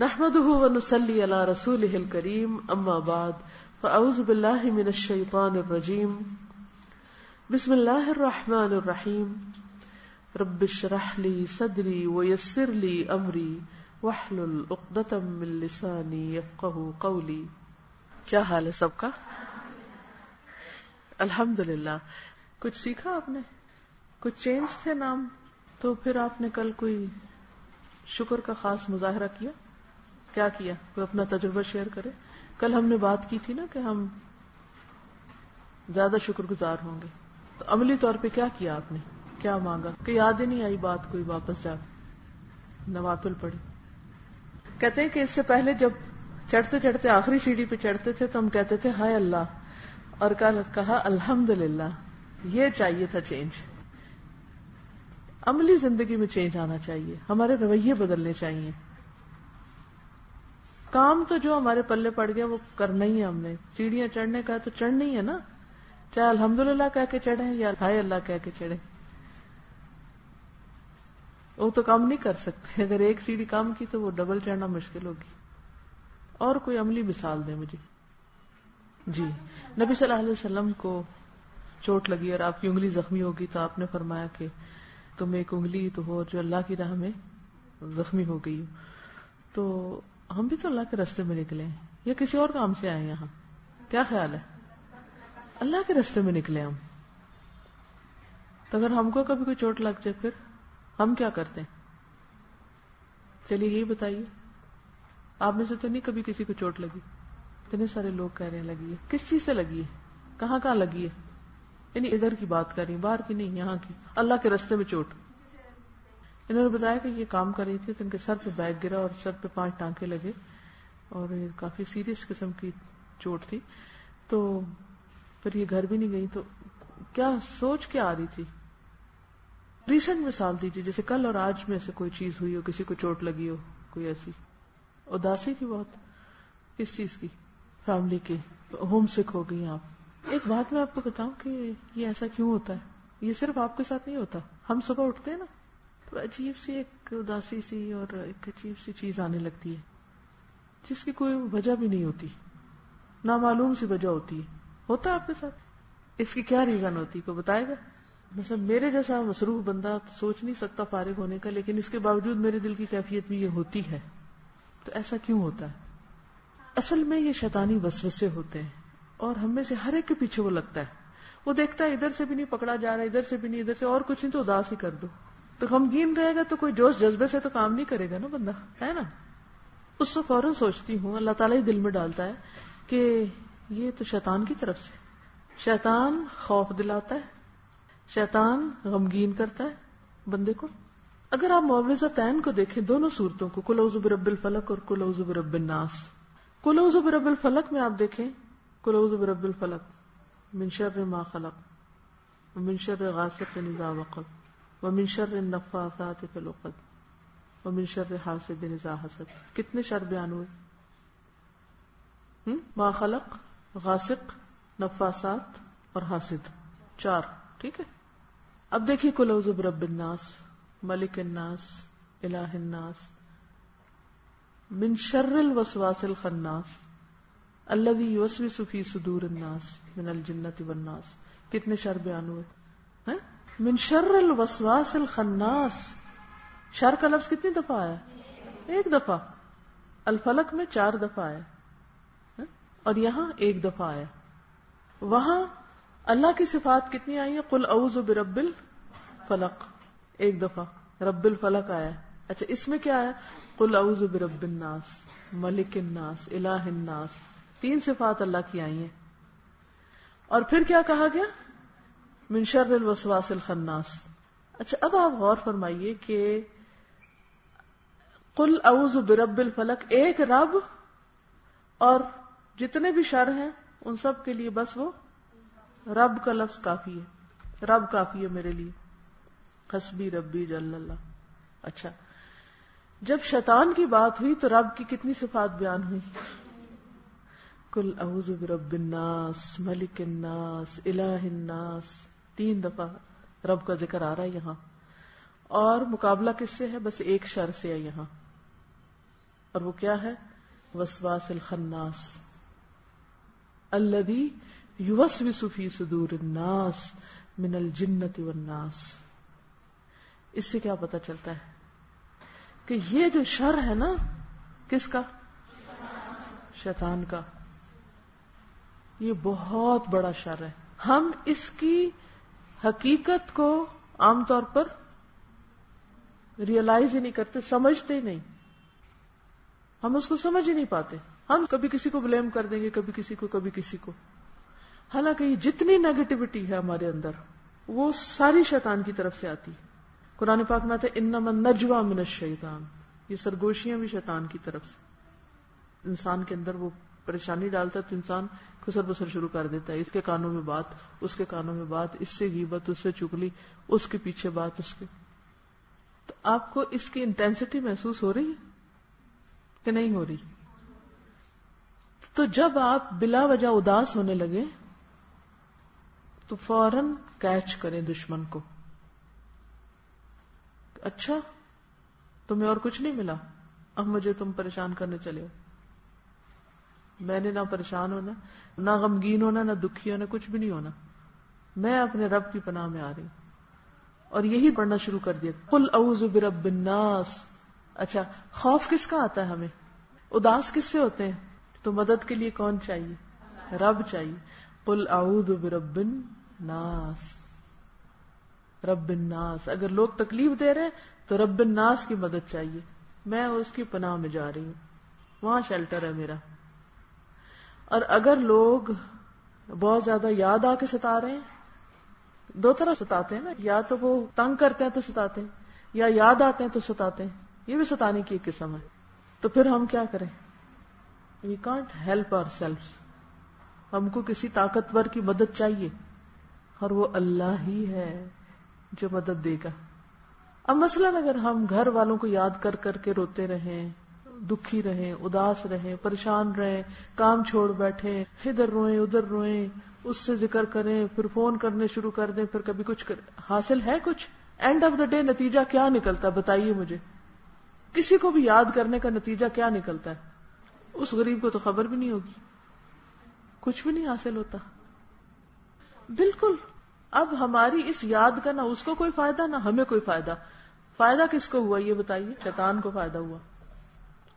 نحمده ونصلي على رسوله الكريم، أما بعد، فأعوذ بالله من الشيطان الرجيم. بسم الله الرحمن الرحيم. رب اشرح لي صدري ويسر لي أمري، واحلل عقدة من لساني يفقه قولي. کیا حال ہے سب کا؟ الحمد للہ کچھ سیکھا آپ نے؟ کچھ چینج تھے نام؟ تو پھر آپ نے کل کوئی شکر کا خاص مظاہرہ کیا؟ کیا کیا؟ کوئی اپنا تجربہ شیئر کرے۔ کل ہم نے بات کی تھی نا کہ ہم زیادہ شکر گزار ہوں گے۔ تو عملی طور پہ کیا کیا آپ نے؟ کیا مانگا؟ کہ یاد ہی نہیں آئی بات کوئی واپس جا نوافل پڑی کہتے ہیں کہ اس سے پہلے جب چڑھتے چڑھتے آخری سیڑھی پہ چڑھتے تھے تو ہم کہتے تھے، ہائے اللہ۔ اور کہا الحمد للہ یہ چاہیے تھا چینج۔ عملی زندگی میں چینج آنا چاہیے۔ ہمارے رویے بدلنے چاہیے۔ کام تو جو ہمارے پلے پڑ گیا وہ کرنا ہی ہے ہم نے۔ سیڑھیاں چڑھنے کا تو چڑھنا ہی ہے نا۔ چاہے الحمد للہ کہہ کے چڑھے یا ہائے اللہ کہہ کے چڑھے وہ تو کام نہیں کر سکتے۔ اگر ایک سیڑھی کام کی تو وہ ڈبل چڑھنا مشکل ہوگی۔ اور کوئی عملی مثال دے مجھے۔ جی۔ نبی صلی اللہ علیہ وسلم کو چوٹ لگی اور آپ کی انگلی زخمی ہوگی تو آپ نے فرمایا کہ تم ایک انگلی تو ہو جو اللہ کی راہ میں زخمی ہو گئی تو ہم بھی تو اللہ کے رستے میں نکلے ہیں۔ یا کسی اور کام سے آئے یہاں۔ کیا خیال ہے؟ اللہ کے رستے میں نکلے ہم۔ تو اگر ہم کو کبھی کوئی چوٹ لگ جائے پھر ہم کیا کرتے ہیں؟ چلیے، یہی بتائیے۔ آپ میں سے تو نہیں کبھی کسی کو چوٹ لگی؟ اتنے سارے لوگ کہہ رہے ہیں، لگی ہے۔ کس چیز سے لگی ہے؟ کہاں کہاں لگی ہے؟ یعنی ادھر کی بات کر رہی باہر کی نہیں، یہاں کی۔ اللہ کے رستے میں چوٹ۔ انہوں نے بتایا کہ یہ کام کر رہی تھی تو ان کے سر پہ بیگ گرا اور سر پہ پانچ ٹانکے لگے اور یہ کافی سیریس قسم کی چوٹ تھی تو پھر یہ گھر بھی نہیں گئی تو کیا سوچ کیا آ رہی تھی؟ ریسنٹ مثال دیجیے، جیسے کل اور آج میں سے کوئی چیز ہوئی ہو، کسی کو چوٹ لگی ہو، کوئی ایسی۔ اداسی تھی بہت کس چیز کی؟ فیملی کی۔ ہوم سک ہو گئی آپ۔ ایک بات میں آپ کو بتاؤں کہ یہ ایسا کیوں ہوتا ہے؟ یہ صرف آپ کے ساتھ نہیں ہوتا۔ ہم صبح اٹھتے ہیں نا۔ عجیب سی ایک اداسی سی اور ایک عجیب سی چیز آنے لگتی ہے، جس کی کوئی وجہ بھی نہیں ہوتی، نامعلوم سی وجہ ہوتی ہے۔ ہوتا ہے آپ کے ساتھ؟ اس کی کیا ریزن ہوتی کو بتائے گا؟ مثلا میرے جیسا مصروف بندہ سوچ نہیں سکتا فارغ ہونے کا، لیکن اس کے باوجود میرے دل کی کیفیت بھی یہ ہوتی ہے۔ تو ایسا کیوں ہوتا ہے؟ اصل میں یہ شیطانی وسوسے ہوتے ہیں اور ہم میں سے ہر ایک کے پیچھے وہ لگتا ہے۔ وہ دیکھتا ہے ادھر سے بھی نہیں، پکڑا جا رہا ادھر سے بھی نہیں، ادھر سے اور کچھ نہیں تو اداس ہی کر دو۔ تو غمگین رہے گا تو کوئی جوش جذبے سے تو کام نہیں کرے گا نا بندہ، ہے نا؟ اس کو فوراً سوچتی ہوں، اللہ تعالیٰ ہی دل میں ڈالتا ہے کہ یہ تو شیطان کی طرف سے۔ شیطان خوف دلاتا ہے، شیطان غمگین کرتا ہے بندے کو۔ اگر آپ معاوضہ تین کو دیکھیں، دونوں صورتوں کو کلوز برب الفلق اور کلوز برب الناس۔ کلوز برب الفلق میں آپ دیکھیں کلوز برب الفلق منشر ما خلق منشر غاسق نظام وقت ومن شر النفاثات في العقد، ومن شر حاسد اذا حسد. کتنے شر بیان ہوئے؟ ما خلق، غاسق نفاسات اور حاسد. چار، ٹھیک ہے؟ اب دیکھیے کل اعوذ برب الناس، ملک الناس، الہ الناس. من شر الوسواس الخناس، الذي يوسوس في صدور الناس من الجنة والناس. کتنے شر بیان ہوئے؟ ہیں؟ من شر الوسواس الخناس۔ شر کا لفظ کتنی دفعہ آیا؟ ایک دفعہ۔ الفلک میں چار دفعہ آیا۔ ہاں؟ اور یہاں ایک دفعہ آیا۔ وہاں اللہ کی صفات کتنی آئی ہیں؟ قل اعوذ برب الفلق۔ ایک دفعہ۔ رب الفلق آیا۔ اچھا اس میں کیا ہے قل اعوذ برب الناس، ملک الناس، الہ الناس۔ تین صفات اللہ کی آئی ہیں۔ اور پھر کیا کہا گیا؟ من شر الوسواس الخناس۔ اچھا اب آپ غور فرمائیے کہ قل اعوذ برب الفلق، ایک رب اور جتنے بھی شر ہیں، ان سب کے لیے بس وہ رب کا لفظ کافی ہے۔ رب کافی ہے میرے لیے۔ حسبی ربی جل اللہ۔ اچھا جب شیطان کی بات ہوئی تو رب کی کتنی صفات بیان ہوئی؟ کل اعوذ برب الناس، ملک الناس، الہ الناس۔ تین دفعہ رب کا ذکر آ رہا ہے یہاں۔ اور مقابلہ کس سے ہے؟ بس ایک شر سے ہے یہاں۔ اور وہ کیا ہے؟ وسواس الخناس۔ الذي يوسوس في صدور الناس من الجنت والناس۔ اس سے کیا پتا چلتا ہے؟ کہ یہ جو شر ہے نا، کس کا؟ شیطان کا۔ یہ بہت بڑا شر ہے۔ ہم اس کی حقیقت کو عام طور پر ریئلائز ہی نہیں کرتے، سمجھتے ہی نہیں۔ ہم اس کو سمجھ ہی نہیں پاتے۔ ہم کبھی کسی کو بلیم کر دیں گے، کبھی کسی کو، کبھی کسی کو۔ حالانکہ یہ جتنی نیگیٹیوٹی ہے ہمارے اندر، وہ ساری شیطان کی طرف سے آتی ہے۔ قرآن پاک میں آتا ہے، انما نجوا من الشیطان. یہ سرگوشیاں بھی شیطان کی طرف سے۔ انسان کے اندر وہ پریشانی ڈالتا ہے تو انسان خسر بسر شروع کر دیتا ہے۔ اس کے کانوں میں بات، اس کے کانوں میں بات، اس سے غیبت، اس سے چگلی، اس کے پیچھے بات، اس کے۔ تو آپ کو اس کی انٹینسٹی محسوس ہو رہی ہے کہ نہیں ہو رہی؟ تو جب آپ بلا وجہ اداس ہونے لگے، تو فوراً کیچ کریں دشمن کو۔ اچھا تمہیں اور کچھ نہیں ملا؟ اب مجھے تم پریشان کرنے چلے ہو۔ میں نے نہ پریشان ہونا، نہ غمگین ہونا، نہ دکھی ہونا، کچھ بھی نہیں ہونا۔ میں اپنے رب کی پناہ میں آ رہی ہوں۔ اور یہی پڑھنا شروع کر دیا۔ کل اعوذ برب الناس۔ اچھا خوف کس کا آتا ہے ہمیں؟ اداس کس سے ہوتے ہیں؟ تو مدد کے لیے کون چاہیے؟ رب چاہیے۔ کل اعوذ برب الناس۔ رب الناس۔ اگر لوگ تکلیف دے رہے ہیں، تو رب الناس کی مدد چاہیے۔ میں اس کی پناہ میں جا رہی ہوں۔ وہاں شیلٹر ہے میرا۔ اور اگر لوگ بہت زیادہ یاد آ کے ستا رہے ہیں، دو طرح ستاتے ہیں نا، یا تو وہ تنگ کرتے ہیں تو ستاتے ہیں، یا یاد آتے ہیں تو ستاتے ہیں، یہ بھی ستانے کی ایک قسم ہے۔ تو پھر ہم کیا کریں؟ We can't help our self ہم کو کسی طاقتور کی مدد چاہیے، اور وہ اللہ ہی ہے جو مدد دے گا۔ اب مثلاً اگر ہم گھر والوں کو یاد کر کر کے روتے رہیں دکھی رہیں، اداس رہیں، پریشان رہیں، کام چھوڑ بیٹھے ادھر روئیں ادھر روئیں، اس سے ذکر کریں، پھر فون کرنے شروع کر دیں، پھر کبھی کچھ حاصل ہے کچھ؟ اینڈ آف دا ڈے نتیجہ کیا نکلتا ہے؟ بتائیے مجھے۔ کسی کو بھی یاد کرنے کا نتیجہ کیا نکلتا ہے؟ اس غریب کو تو خبر بھی نہیں ہوگی۔ کچھ بھی نہیں حاصل ہوتا۔ بالکل۔ اب ہماری اس یاد کا نہ اس کو کوئی فائدہ، نہ ہمیں کوئی فائدہ۔ فائدہ کس کو ہوا؟ یہ بتائیے، شیطان کو فائدہ ہوا۔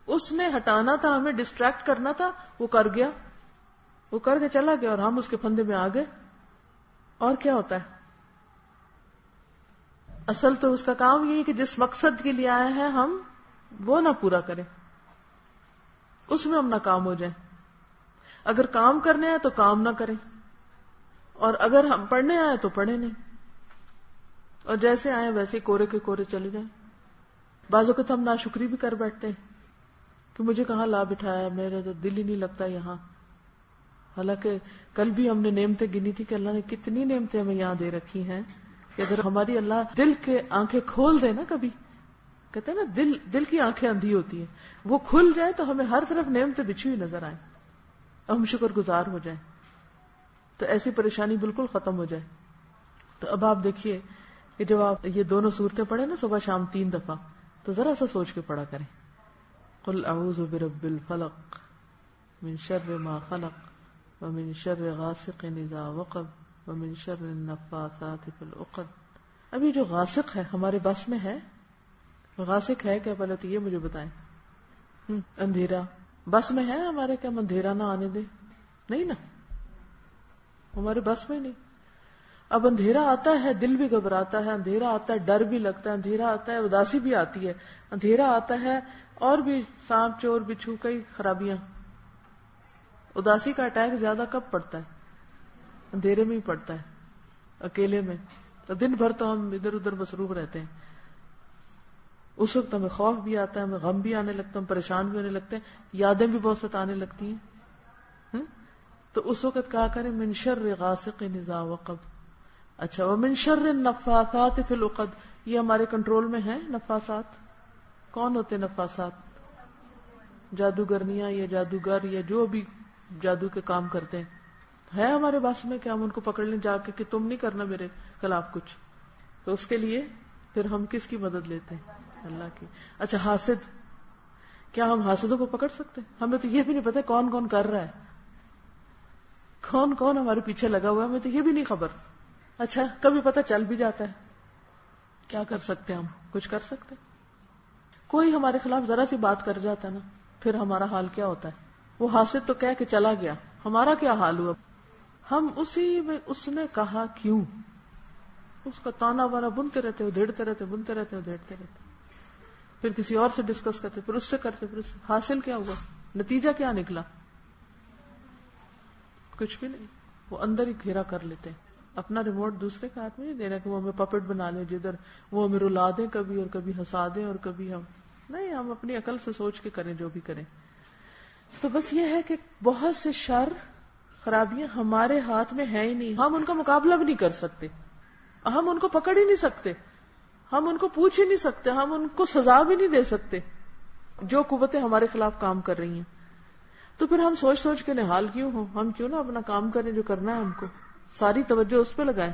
اس نے ہٹانا تھا، ہمیں ڈسٹریکٹ کرنا تھا، وہ کر گیا۔ وہ کر کے چلا گیا اور ہم اس کے پندے میں آ گئے۔ اور کیا ہوتا ہے؟ اصل تو اس کا کام یہ کہ جس مقصد کے لیے آئے ہیں ہم، وہ نہ پورا کریں۔ اس میں ہم ناکام ہو جائیں۔ اگر کام کرنے آئے تو کام نہ کریں۔ اور اگر ہم پڑھنے آئے تو پڑھے نہیں۔ اور جیسے آئے ویسے کورے کے کورے چلے جائیں۔ بعض اوقات ہم ناشکری بھی کر بیٹھتے ہیں۔ کہ مجھے کہاں لا بٹھایا میرا تو دل ہی نہیں لگتا یہاں۔ حالانکہ کل بھی ہم نے نعمتیں گنی تھی کہ اللہ نے کتنی نعمتیں ہمیں یہاں دے رکھی ہیں کہ اگر ہماری اللہ دل کے آنکھیں کھول دے نا کبھی۔ کہتے ہیں نا، دل دل کی آنکھیں اندھی ہوتی ہیں۔ وہ کھل جائے تو ہمیں ہر طرف نعمتیں بچھی ہوئی نظر آئیں۔ ہم شکر گزار ہو جائیں۔ تو ایسی پریشانی بالکل ختم ہو جائے۔ تو اب آپ دیکھیے کہ جب آپ یہ دونوں صورتیں پڑھیں نا صبح شام تین دفعہ، تو ذرا سا سوچ کے پڑھا کریں۔ قل اعوذ برب الفلق من شر ما خلق ومن شر غاسق اذا وقب ومن شر النفاثات في العقد ابھی جو غاسق ہے ہمارے بس میں ہے غاسق ہے کیا پہلے تو یہ مجھے بتائیں اندھیرا بس میں ہے ہمارے کیا اندھیرا نہ آنے دے نہیں نا ہمارے بس میں نہیں اب اندھیرا آتا ہے دل بھی گھبراتا ہے اندھیرا آتا ہے ڈر بھی لگتا ہے اندھیرا آتا ہے اداسی بھی آتی ہے اندھیرا آتا ہے اور بھی سانپ چور بچھو کئی خرابیاں۔ اداسی کا اٹیک زیادہ کب پڑتا ہے؟ اندھیرے میں ہی پڑتا ہے۔ اکیلے میں۔ تو دن بھر تو ہم ادھر ادھر مصروف رہتے ہیں۔ اس وقت ہمیں خوف بھی آتا ہے، ہمیں غم بھی آنے لگتا ہے، ہم پریشان بھی ہونے لگتے ہیں۔ یادیں بھی بہت ستانے لگتی ہیں۔ تو اس وقت کہا کرے منشر غاسق نزا وقب۔ اچھا وہ منشر نفاسات فی العقد۔ یہ ہمارے کنٹرول میں ہیں نفاسات کون ہوتے نفاسات؟ جادوگرنیاں یا جادوگر یا جو بھی جادو کے کام کرتے ہیں۔ ہے ہمارے پاس میں کہ ہم ان کو پکڑ لیں جا کے کہ تم نہیں کرنا میرے خلاف کچھ۔ تو اس کے لیے پھر ہم کس کی مدد لیتے ہیں؟ اللہ کی۔ اچھا حاسد۔ کیا ہم حاسدوں کو پکڑ سکتے ہمیں تو یہ بھی نہیں پتا کون کون کر رہا ہے۔ کون کون ہمارے پیچھے لگا ہوا ہے؟ ہمیں تو یہ بھی نہیں خبر۔ اچھا کبھی پتا چل بھی جاتا ہے۔ کیا کر سکتے ہم؟ کچھ کر سکتے کوئی ہمارے خلاف ذرا سی بات کر جاتا ہے نا، پھر ہمارا حال کیا ہوتا ہے؟ وہ حاصل تو کہہ کے چلا گیا، ہمارا کیا حال ہوا؟ ہم اسی میں، اس نے کہا، کیوں؟ اس کا تانا بانا بنتے رہتے دھیڑتے رہتے، بنتے رہتے دھیڑتے رہتے۔ پھر کسی اور سے ڈسکس کرتے، پھر اس سے کرتے، پھر حاصل کیا ہوا؟ نتیجہ کیا نکلا؟ کچھ بھی نہیں۔ وہ اندر ہی گھیرا کر لیتے۔ ہیں اپنا ریموٹ دوسرے کے ہاتھ میں نہیں دینا کہ وہ ہمیں پپٹ بنا لیں جدھر، وہ ہمیں رلا دیں کبھی اور کبھی ہنسا دیں اور کبھی ہم نہیں، ہم اپنی عقل سے سوچ کے کریں، جو بھی کریں۔ تو بس یہ ہے کہ بہت سے شر، خرابیاں ہمارے ہاتھ میں ہیں ہی نہیں۔ ہم ان کا مقابلہ بھی نہیں کر سکتے۔ ہم ان کو پکڑ ہی نہیں سکتے۔ ہم ان کو پوچھ ہی نہیں سکتے۔ ہم ان کو سزا بھی نہیں دے سکتے۔ جو قوتیں ہمارے خلاف کام کر رہی ہیں۔ تو پھر ہم سوچ سوچ کے نحال کیوں ہوں؟ ہم کیوں نہ اپنا کام کریں جو کرنا ہے ہم کو؟ ساری توجہ اس پہ لگائیں۔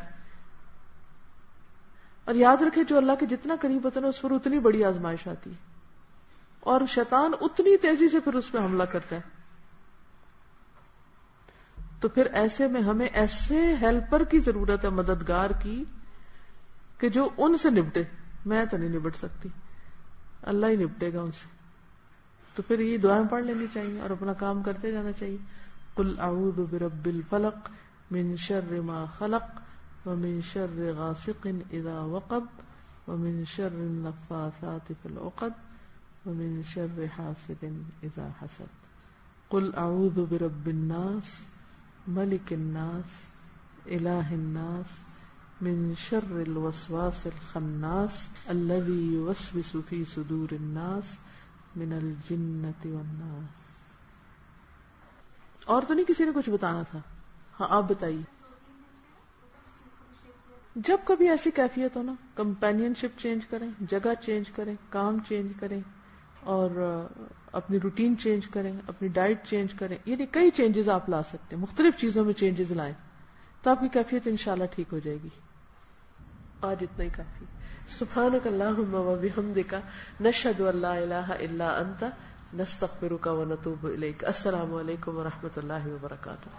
اور یاد رکھے جو اللہ کے جتنا قریب ہوتا ہے اس پر اتنی بڑی آزمائش آتی ہے۔ اور شیطان اتنی تیزی سے پھر اس پہ حملہ کرتا ہے۔ تو پھر ایسے میں ہمیں ایسے ہیلپر کی ضرورت ہے، مددگار کی، کہ جو ان سے نپٹے میں تو نہیں نپٹ سکتی۔ اللہ ہی نپٹے گا ان سے۔ تو پھر یہ دعائیں پڑھ لینی چاہیے اور اپنا کام کرتے جانا چاہیے۔ کل اعوذ برب الفلق من شر ما خلق ومن شر غاسق اذا وقب ومن شر النفاثات في العقد۔ ومن شر حاسد اذا حسد. قل اعوذ برب الناس ملك الناس اله الناس، من شر الوسواس الخناس الذي يوسوس في صدور الناس من الجنة والناس. اور تو نہیں کسی نے کچھ بتانا تھا؟ ہاں آپ بتائیے۔ جب کبھی ایسی کیفیت ہو نا کمپینین شپ چینج کریں، جگہ چینج کریں، کام چینج کریں اور اپنی روٹین چینج کریں، اپنی ڈائٹ چینج کریں یعنی کئی چینجز آپ لا سکتے ہیں، مختلف چیزوں میں چینجز لائیں، تو آپ کی کیفیت انشاءاللہ ٹھیک ہو جائے گی۔ آج اتنا ہی کافی۔ سبحانک اللہم و بحمدک، نشہد اللہ الہ الا انت، نستغفرک و نتوب الیک۔ السلام علیکم و رحمت اللہ وبرکاتہ۔